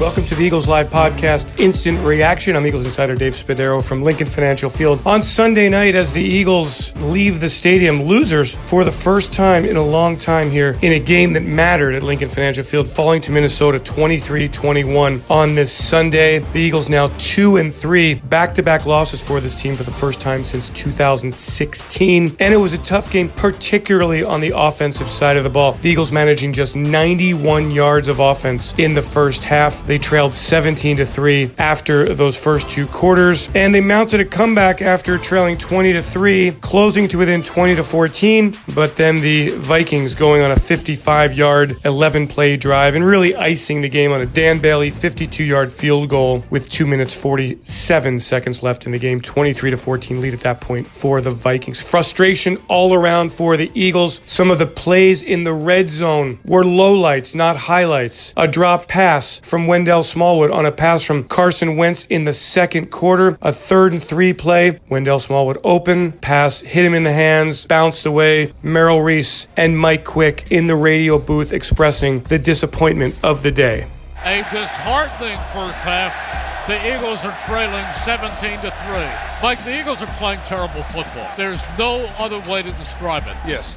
Welcome to the Eagles Live Podcast Instant Reaction. I'm Eagles insider Dave Spadaro from Lincoln Financial Field. On Sunday night, as the Eagles leave the stadium, losers for the first time in a long time here in a game that mattered at Lincoln Financial Field, falling to Minnesota 23 21 on this Sunday. The Eagles now 2 and 3, back to back losses for this team for the first time since 2016. And it was a tough game, particularly on the offensive side of the ball. The Eagles managing just 91 yards of offense in the first half. They trailed 17 to 3 after those first two quarters, and they mounted a comeback after trailing 20 to 3, closing to within 20 to 14. But then the Vikings going on a 55 yard, 11 play drive and really icing the game on a Dan Bailey 52 yard field goal with 2 minutes 47 seconds left in the game. 23 to 14 lead at that point for the Vikings. Frustration all around for the Eagles. Some of the plays in the red zone were lowlights, not highlights. A drop pass from Wendell Smallwood on a pass from Carson Wentz in the second quarter. A third and three play. Wendell Smallwood open, pass hit him in the hands, bounced away. Merrill Reese and Mike Quick in the radio booth expressing the disappointment of the day. A disheartening first half. The Eagles are trailing 17 to 3. Mike, the Eagles are playing terrible football. There's no other way to describe it. Yes.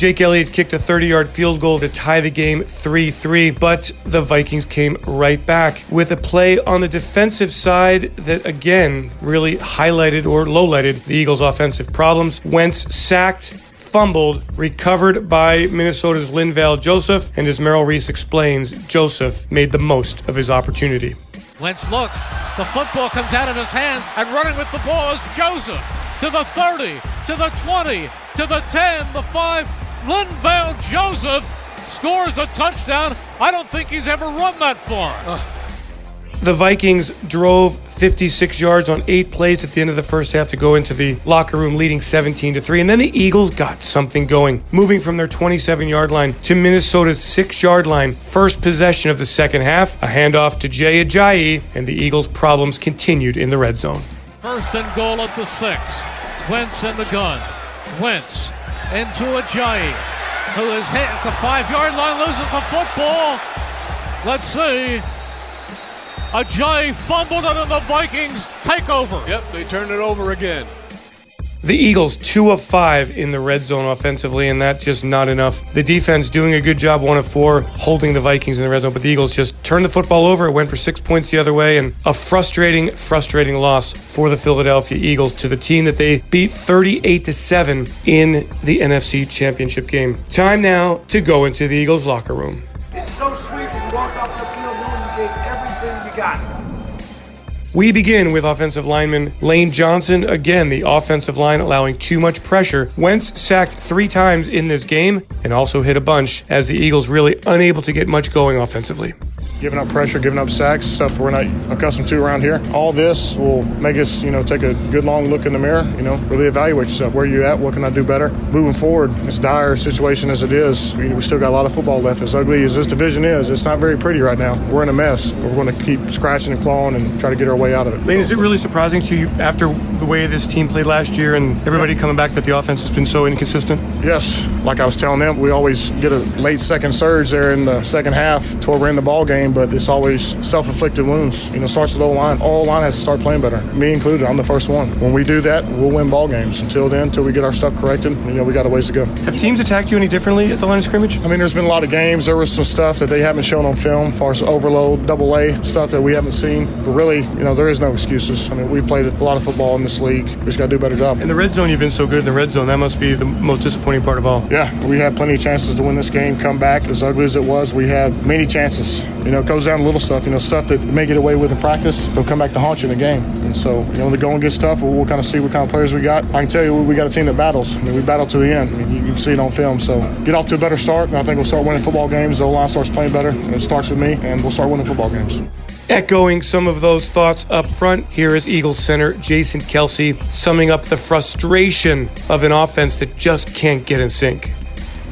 Jake Elliott kicked a 30 yard field goal to tie the game 3 3, but the Vikings came right back with a play on the defensive side that again really highlighted or lowlighted the Eagles' offensive problems. Wentz sacked fumbled, recovered by Minnesota's Linval Joseph, and as Merrill Reese explains, Joseph made the most of his opportunity. Wentz looks. The football comes out of his hands, and running with the ball is Joseph. To the 30, to the 20, to the 10, the 5. Linval Joseph scores a touchdown. I don't think he's ever run that far. Uh. The Vikings drove 56 yards on eight plays at the end of the first half to go into the locker room leading 17 to 3. And then the Eagles got something going, moving from their 27 yard line to Minnesota's 6 yard line. First possession of the second half, a handoff to Jay Ajayi, and the Eagles' problems continued in the red zone. First and goal at the 6. Wentz in the gun. Wentz into Ajayi, who is hit at the five yard line, loses the football. Let's see. Ajayi fumbled it, and the Vikings take over. Yep, they turned it over again. The Eagles, two of five in the red zone offensively, and that's just not enough. The defense doing a good job, one of four, holding the Vikings in the red zone, but the Eagles just turned the football over. It went for six points the other way, and a frustrating, frustrating loss for the Philadelphia Eagles to the team that they beat 38 to 7 in the NFC Championship game. Time now to go into the Eagles locker room. It's so sweet to walk off the field knowing you gave everything you got. We begin with offensive lineman Lane Johnson. Again, the offensive line allowing too much pressure. Wentz sacked three times in this game and also hit a bunch as the Eagles really unable to get much going offensively giving up pressure, giving up sacks, stuff we're not accustomed to around here. All this will make us, you know, take a good long look in the mirror, you know, really evaluate yourself. Where you at? What can I do better? Moving forward, this dire situation as it is, we, we still got a lot of football left. As ugly as this division is, it's not very pretty right now. We're in a mess. We're going to keep scratching and clawing and try to get our way out of it. Lane, is it really surprising to you after the way this team played last year and everybody coming back that the offense has been so inconsistent? Yes. Like I was telling them, we always get a late second surge there in the second half to where we're in the ball game, but it's always self-inflicted wounds. You know, starts with O line. O line has to start playing better. Me included. I'm the first one. When we do that, we'll win ball games. Until then, until we get our stuff corrected, you know, we got a ways to go. Have teams attacked you any differently at the line of scrimmage? I mean, there's been a lot of games. There was some stuff that they haven't shown on film, as far as overload, double A stuff that we haven't seen. But really, you know, there is no excuses. I mean, we played a lot of football in this league. We just got to do a better job. In the red zone, you've been so good in the red zone. That must be the most disappointing part of all. Yeah, we had plenty of chances to win this game, come back. As ugly as it was, we had many chances. You know, it goes down to little stuff. You know, stuff that may get away with in practice, they'll come back to haunt you in the game. And so, you know, when the going gets tough, we'll, we'll kind of see what kind of players we got. I can tell you, we got a team that battles. I mean, we battle to the end. I mean, you can see it on film. So get off to a better start, and I think we'll start winning football games. The line starts playing better. It starts with me, and we'll start winning football games. Echoing some of those thoughts up front, here is Eagles center Jason Kelce summing up the frustration of an offense that just can't get in sync.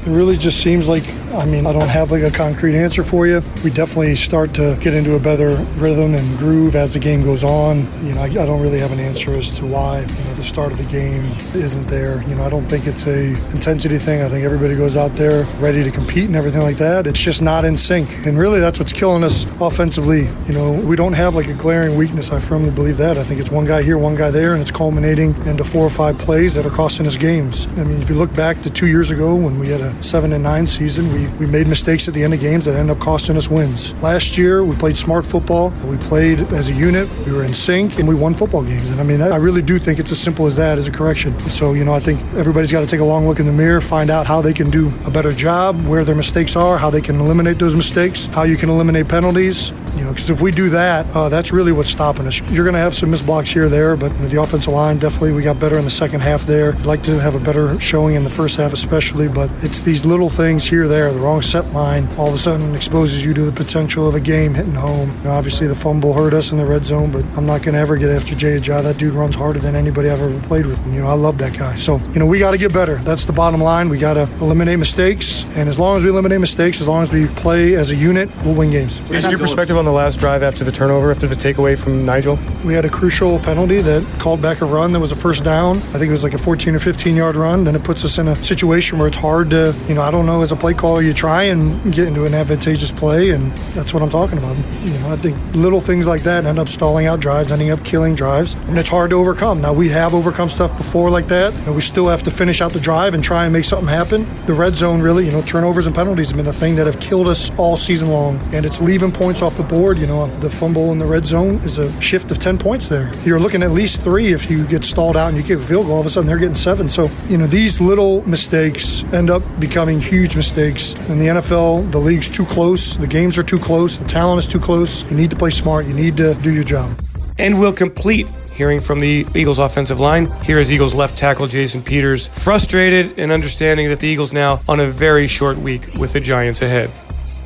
It really just seems like, I mean, I don't have like a concrete answer for you. We definitely start to get into a better rhythm and groove as the game goes on. You know, I, I don't really have an answer as to why, you know, the start of the game isn't there. You know, I don't think it's a intensity thing. I think everybody goes out there ready to compete and everything like that. It's just not in sync. And really that's what's killing us offensively. You know, we don't have like a glaring weakness. I firmly believe that. I think it's one guy here, one guy there, and it's culminating into four or five plays that are costing us games. I mean, if you look back to two years ago when we had a seven and nine season, we, we made mistakes at the end of games that ended up costing us wins. Last year, we played smart football. We played as a unit. We were in sync, and we won football games. And I mean, I really do think it's as simple as that as a correction. So, you know, I think everybody's got to take a long look in the mirror, find out how they can do a better job, where their mistakes are, how they can eliminate those mistakes, how you can eliminate penalties. You know, because if we do that, uh, that's really what's stopping us. You're going to have some missed blocks here there, but the offensive line definitely we got better in the second half there. I'd like to have a better showing in the first half, especially, but it's these little things here there. The wrong set line all of a sudden exposes you to the potential of a game hitting home. You know, obviously, the fumble hurt us in the red zone, but I'm not going to ever get after Jay Ajayi. That dude runs harder than anybody I've ever played with. You know, I love that guy. So, you know, we got to get better. That's the bottom line. We got to eliminate mistakes, and as long as we eliminate mistakes, as long as we play as a unit, we'll win games. Is your perspective on the last drive after the turnover, after the takeaway from Nigel? We had a crucial penalty that called back a run that was a first down. I think it was like a 14 or 15 yard run. Then it puts us in a situation where it's hard to, you know, I don't know, as a play caller, you try and get into an advantageous play, and that's what I'm talking about. You know, I think little things like that end up stalling out drives, ending up killing drives, and it's hard to overcome. Now, we have overcome stuff before like that, and we still have to finish out the drive and try and make something happen. The red zone, really, you know, turnovers and penalties have been the thing that have killed us all season long, and it's leaving points off the board. You know, the fumble in the red zone is a shift of 10 points there. You're looking at least three if you get stalled out and you kick a field goal, all of a sudden they're getting seven. So, you know, these little mistakes end up becoming huge mistakes. In the NFL, the league's too close, the games are too close, the talent is too close. You need to play smart, you need to do your job. And we'll complete hearing from the Eagles offensive line. Here is Eagles left tackle Jason Peters, frustrated and understanding that the Eagles now on a very short week with the Giants ahead.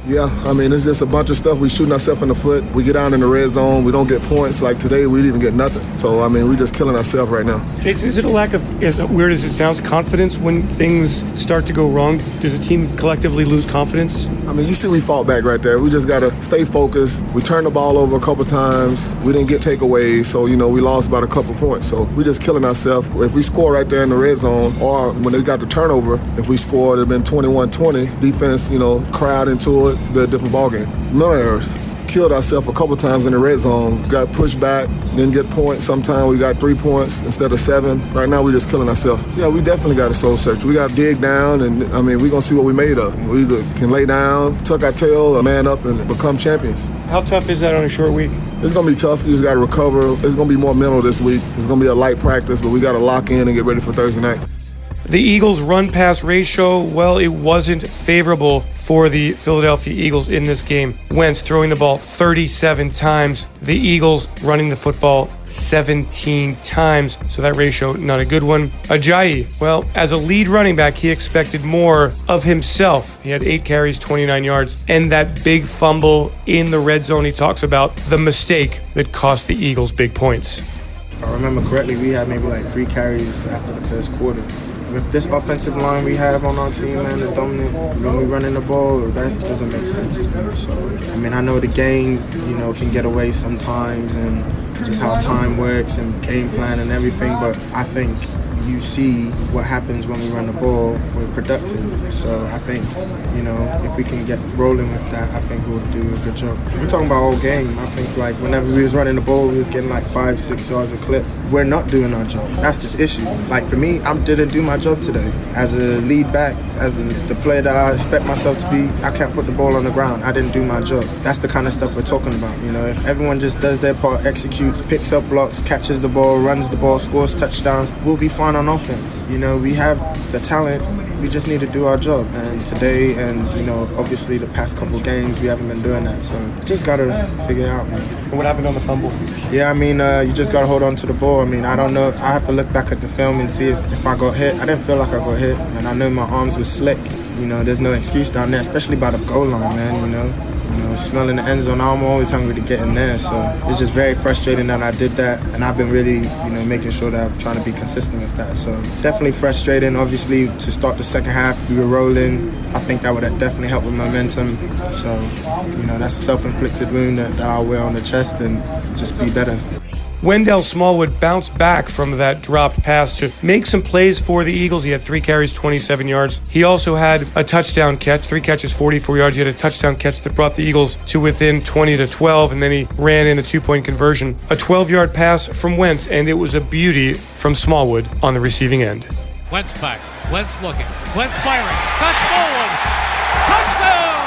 Yeah, I mean, it's just a bunch of stuff. We shooting ourselves in the foot. We get down in the red zone. We don't get points. Like today, we didn't even get nothing. So, I mean, we just killing ourselves right now. Jason, is it a lack of, as weird as it sounds, confidence when things start to go wrong? Does the team collectively lose confidence? I mean, you see we fought back right there. We just got to stay focused. We turned the ball over a couple times. We didn't get takeaways. So, you know, we lost about a couple points. So, we just killing ourselves. If we score right there in the red zone or when they got the turnover, if we scored, it would have been 21-20. Defense, you know, crowd into it be a different ballgame. No errors. Killed ourselves a couple times in the red zone. Got pushed back, didn't get points. Sometimes we got three points instead of seven. Right now, we're just killing ourselves. Yeah, we definitely got a soul search. We got to dig down, and I mean, we're going to see what we made of. We either can lay down, tuck our tail, or man up and become champions. How tough is that on a short week? It's going to be tough. You just got to recover. It's going to be more mental this week. It's going to be a light practice, but we got to lock in and get ready for Thursday night. The Eagles' run pass ratio, well, it wasn't favorable for the Philadelphia Eagles in this game. Wentz throwing the ball 37 times, the Eagles running the football 17 times. So that ratio, not a good one. Ajayi, well, as a lead running back, he expected more of himself. He had eight carries, 29 yards, and that big fumble in the red zone. He talks about the mistake that cost the Eagles big points. If I remember correctly, we had maybe like three carries after the first quarter with this offensive line we have on our team and the dominant when we running the ball, that doesn't make sense to me. So I mean, I know the game, you know, can get away sometimes and just how time works and game plan and everything, but I think you see what happens when we run the ball, we're productive. So I think, you know, if we can get rolling with that, I think we'll do a good job. I'm talking about all game. I think like whenever we was running the ball, we was getting like five, six yards a clip. We're not doing our job. That's the issue. Like for me, I didn't do my job today. As a lead back, as a, the player that I expect myself to be, I can't put the ball on the ground. I didn't do my job. That's the kind of stuff we're talking about. You know, if everyone just does their part, executes, picks up blocks, catches the ball, runs the ball, scores touchdowns, we'll be fine on offense. You know, we have the talent. We just need to do our job. And today, and you know, obviously the past couple games, we haven't been doing that. So just gotta figure it out, man. And what happened on the fumble? Yeah, I mean, uh, you just gotta hold on to the ball. I mean, I don't know. I have to look back at the film and see if, if I got hit. I didn't feel like I got hit, and I know my arms were slick. You know, there's no excuse down there, especially by the goal line, man. You know, You know, smelling the end zone, I'm always hungry to get in there. So it's just very frustrating that I did that, and I've been really, you know, making sure that I'm trying to be consistent with that. So definitely frustrating. Obviously, to start the second half, we were rolling. I think that would have definitely help with momentum. So, you know, that's a self-inflicted wound that, that I'll wear on the chest and just be better. Wendell Smallwood bounced back from that dropped pass to make some plays for the Eagles. He had three carries, 27 yards. He also had a touchdown catch, three catches, 44 yards. He had a touchdown catch that brought the Eagles to within 20 to 12, and then he ran in the two point conversion. A 12 yard pass from Wentz, and it was a beauty from Smallwood on the receiving end. Wentz back. Wentz looking. Wentz firing. That's Smallwood. Touchdown!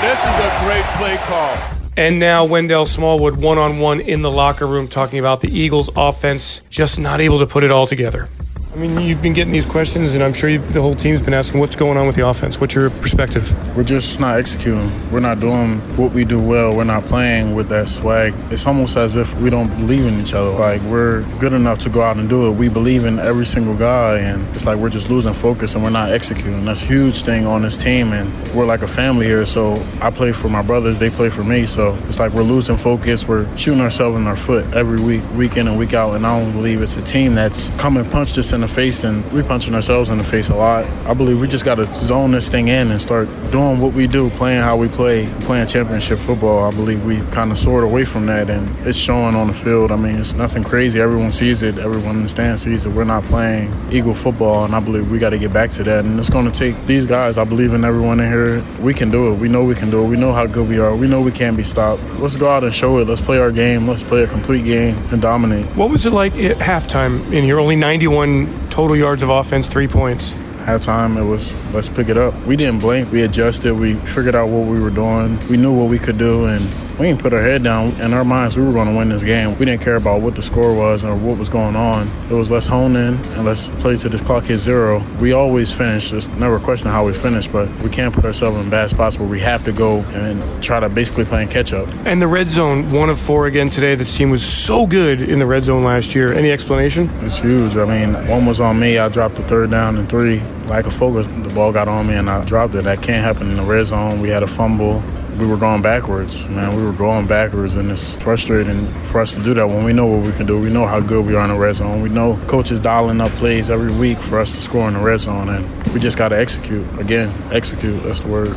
This is a great play call. And now Wendell Smallwood one on one in the locker room talking about the Eagles offense just not able to put it all together. I mean, you've been getting these questions, and I'm sure you, the whole team's been asking what's going on with the offense. What's your perspective? We're just not executing. We're not doing what we do well. We're not playing with that swag. It's almost as if we don't believe in each other. Like, we're good enough to go out and do it. We believe in every single guy, and it's like we're just losing focus and we're not executing. That's a huge thing on this team, and we're like a family here. So I play for my brothers, they play for me. So it's like we're losing focus. We're shooting ourselves in our foot every week, week in and week out, and I don't believe it's a team that's come and punched us in the face, and we punching ourselves in the face a lot. I believe we just got to zone this thing in and start doing what we do, playing how we play, playing championship football. I believe we kind of soared away from that, and it's showing on the field. I mean, it's nothing crazy. Everyone sees it. Everyone in the stand sees it. We're not playing Eagle football, and I believe we got to get back to that. And it's going to take these guys. I believe in everyone in here. We can do it. We know we can do it. We know how good we are. We know we can't be stopped. Let's go out and show it. Let's play our game. Let's play a complete game and dominate. What was it like at halftime in here? Only 91 total yards of offense, three points. Halftime, it was let's pick it up. We didn't blink. We adjusted. We figured out what we were doing. We knew what we could do, and we didn't put our head down. In our minds, we were going to win this game. We didn't care about what the score was or what was going on. It was let's hone in and let's play to this clock hit zero. We always finish. It's never a question of how we finish, but we can't put ourselves in bad spots where we have to go and try to basically play and catch up. And the red zone, one of four again today. This team was so good in the red zone last year. Any explanation? It's huge. I mean, one was on me. I dropped the third down and three. Lack of focus. The ball got on me and I dropped it. That can't happen in the red zone. We had a fumble we were going backwards, man. We were going backwards, and it's frustrating for us to do that when we know what we can do. We know how good we are in the red zone. We know coaches dialing up plays every week for us to score in the red zone, and we just got to execute. Again, execute. That's the word.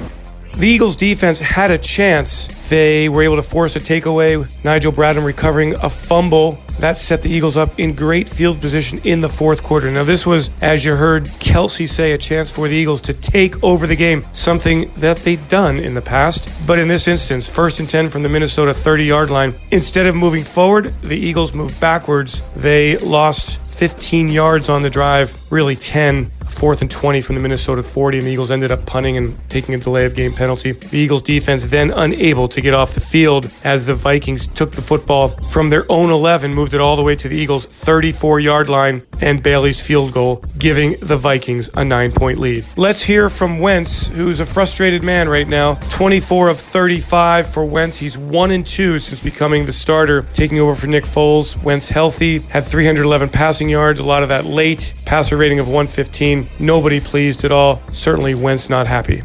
The Eagles defense had a chance. They were able to force a takeaway. Nigel Bradham recovering a fumble. That set the Eagles up in great field position in the fourth quarter. Now, this was, as you heard Kelce say, a chance for the Eagles to take over the game, something that they'd done in the past. But in this instance, first and 10 from the Minnesota 30 yard line. Instead of moving forward, the Eagles moved backwards. They lost 15 yards on the drive, really 10 fourth and 20 from the Minnesota 40, and the Eagles ended up punting and taking a delay of game penalty. The Eagles defense then unable to get off the field as the Vikings took the football from their own 11, moved it all the way to the Eagles' 34 yard line, and Bailey's field goal, giving the Vikings a nine point lead. Let's hear from Wentz, who's a frustrated man right now. 24 of 35 for Wentz. He's 1 and 2 since becoming the starter, taking over for Nick Foles. Wentz healthy, had 311 passing yards, a lot of that late, passer rating of 115. Nobody pleased at all. Certainly Wentz not happy.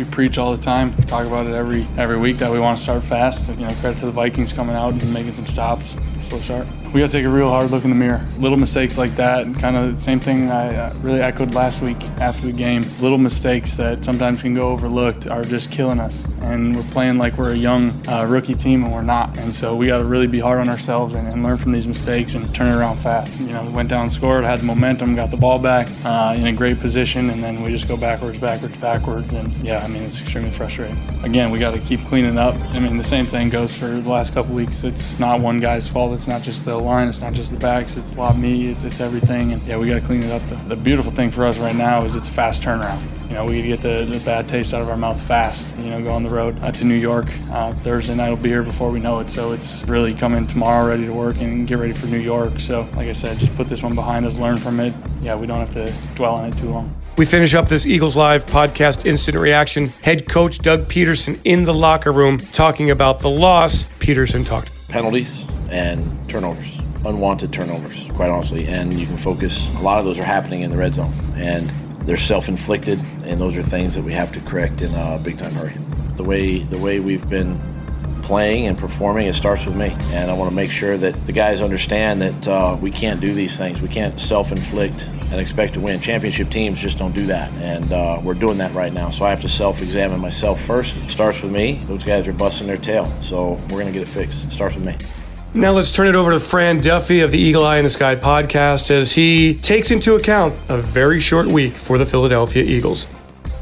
We preach all the time. We talk about it every every week that we want to start fast. And, you know, credit to the Vikings coming out and making some stops, slow start. We got to take a real hard look in the mirror. Little mistakes like that, and kind of the same thing I really echoed last week after the game. Little mistakes that sometimes can go overlooked are just killing us. And we're playing like we're a young uh, rookie team, and we're not. And so we got to really be hard on ourselves and, and, learn from these mistakes and turn it around fast. You know, we went down, scored, had the momentum, got the ball back uh, in a great position, and then we just go backwards, backwards, backwards. And yeah, mean, it's extremely frustrating. Again, we got to keep cleaning up. I mean, the same thing goes for the last couple weeks. It's not one guy's fault. It's not just the line. It's not just the backs. It's a lot me. It's, it's everything. And yeah, we got to clean it up. The, the, beautiful thing for us right now is it's a fast turnaround. You know, we get the, the bad taste out of our mouth fast. You know, go on the road uh, to New York. Uh, Thursday night will be here before we know it. So it's really coming tomorrow ready to work and get ready for New York. So, like I said, just put this one behind us, learn from it. Yeah, we don't have to dwell on it too long. We finish up this Eagles Live podcast instant reaction. Head coach Doug Pederson in the locker room talking about the loss. Pederson talked. Penalties and turnovers, unwanted turnovers, quite honestly. And you can focus, a lot of those are happening in the red zone. And they're self-inflicted, and those are things that we have to correct in uh, a big-time hurry. The way the way we've been playing and performing, it starts with me. And I want to make sure that the guys understand that uh, we can't do these things. We can't self inflict and expect to win. Championship teams just don't do that. And uh, we're doing that right now. So I have to self examine myself first. It starts with me. Those guys are busting their tail. So we're going to get it fixed. It starts with me. Now let's turn it over to Fran Duffy of the Eagle Eye in the Sky podcast as he takes into account a very short week for the Philadelphia Eagles.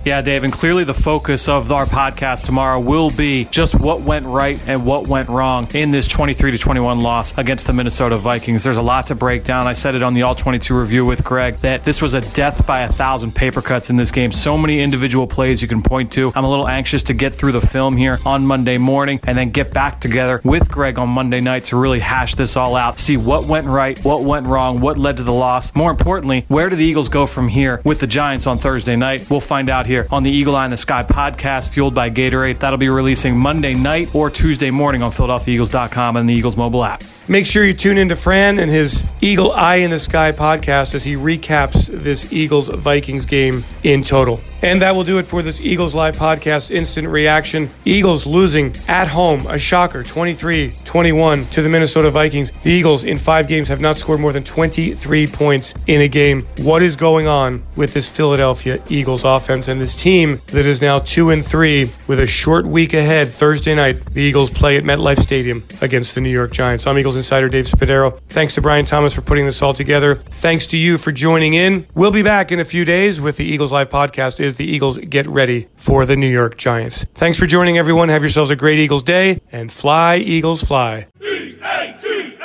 Yeah, Dave, and clearly the focus of our podcast tomorrow will be just what went right and what went wrong in this 23 to 21 loss against the Minnesota Vikings. There's a lot to break down. I said it on the All 22 review with Greg that this was a death by a thousand paper cuts in this game. So many individual plays you can point to. I'm a little anxious to get through the film here on Monday morning and then get back together with Greg on Monday night to really hash this all out, see what went right, what went wrong, what led to the loss. More importantly, where do the Eagles go from here with the Giants on Thursday night? We'll find out here on the Eagle Eye in the Sky podcast, fueled by Gatorade. That'll be releasing Monday night or Tuesday morning on PhiladelphiaEagles.com and the Eagles mobile app. Make sure you tune in to Fran and his Eagle Eye in the Sky podcast as he recaps this Eagles Vikings game in total. And that will do it for this Eagles Live podcast instant reaction. Eagles losing at home, a shocker, 23 21 to the Minnesota Vikings. The Eagles in five games have not scored more than 23 points in a game. What is going on with this Philadelphia Eagles offense and this team that is now 2 and 3 with a short week ahead Thursday night? The Eagles play at MetLife Stadium against the New York Giants. I'm Eagles insider Dave Spadaro. Thanks to Brian Thomas for putting this all together. Thanks to you for joining in. We'll be back in a few days with the Eagles Live podcast as the Eagles get ready for the New York Giants. Thanks for joining everyone. Have yourselves a great Eagles day and fly Eagles fly. E-A-G-